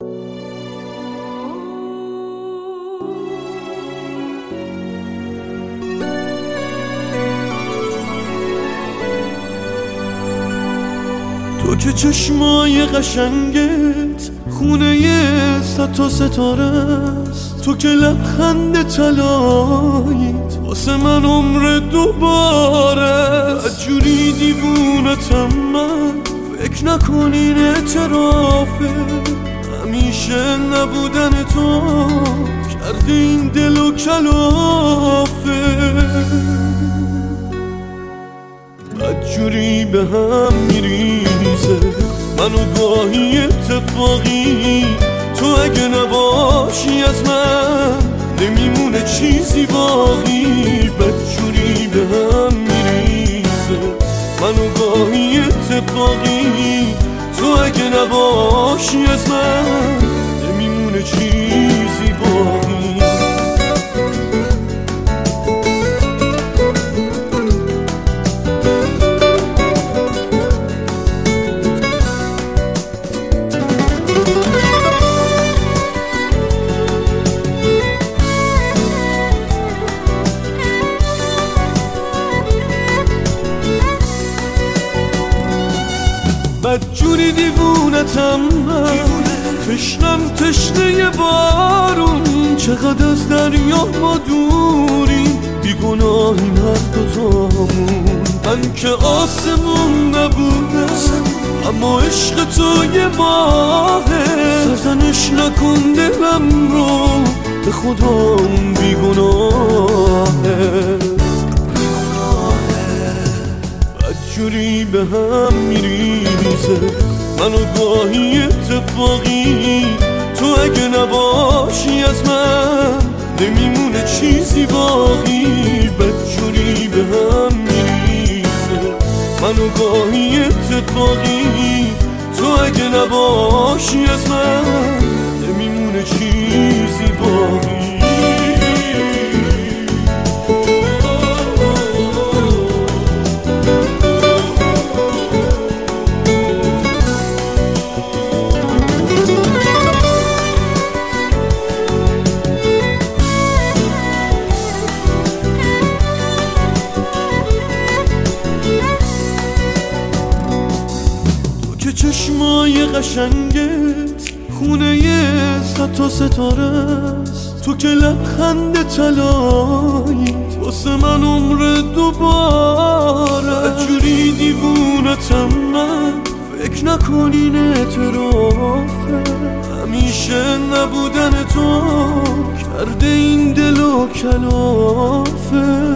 تو که چشمای قشنگت خونه ست تا ستاره است. تو که لبخند تلاییت واسه من عمر دوباره جوری دیوونتم من فکر نکنین اعترافه همیشه نبودن تو کرده این دل و کلافه. بدجوری به هم میریزه منو گاهی اتفاقی. تو اگه نباشی از من نمیمونه چیزی باقی. بدجوری به هم میریزه منو گاهی اتفاقی. تو اگه نباشی از من نمیمونه چیزی بدجوری دیوونتم من. تشنم تشنه بارون. چقدر از دریا ما دوری. بیگناه این هر دوتامون. من که آسمون نبودم اما عشق تو یه ماهه. سرزنش نکن دلم رو. به خدا اون بیگناهه. جوری به هم میریزه. منو گاهی اتفاقی تو اگه نباشی از من نمیمونه چیزی باقی بدجوری به هم میریزه. منو گاهی اتفاقی تو اگه نباشی از من چشمای قشنگت خونه ست تا ستاره است. تو که لبخند تلاییت واسه من عمر دوباره جوری دیوونتم من فکر نکنین اعترافه. همیشه نبودن تو کرده این دل و کلافه.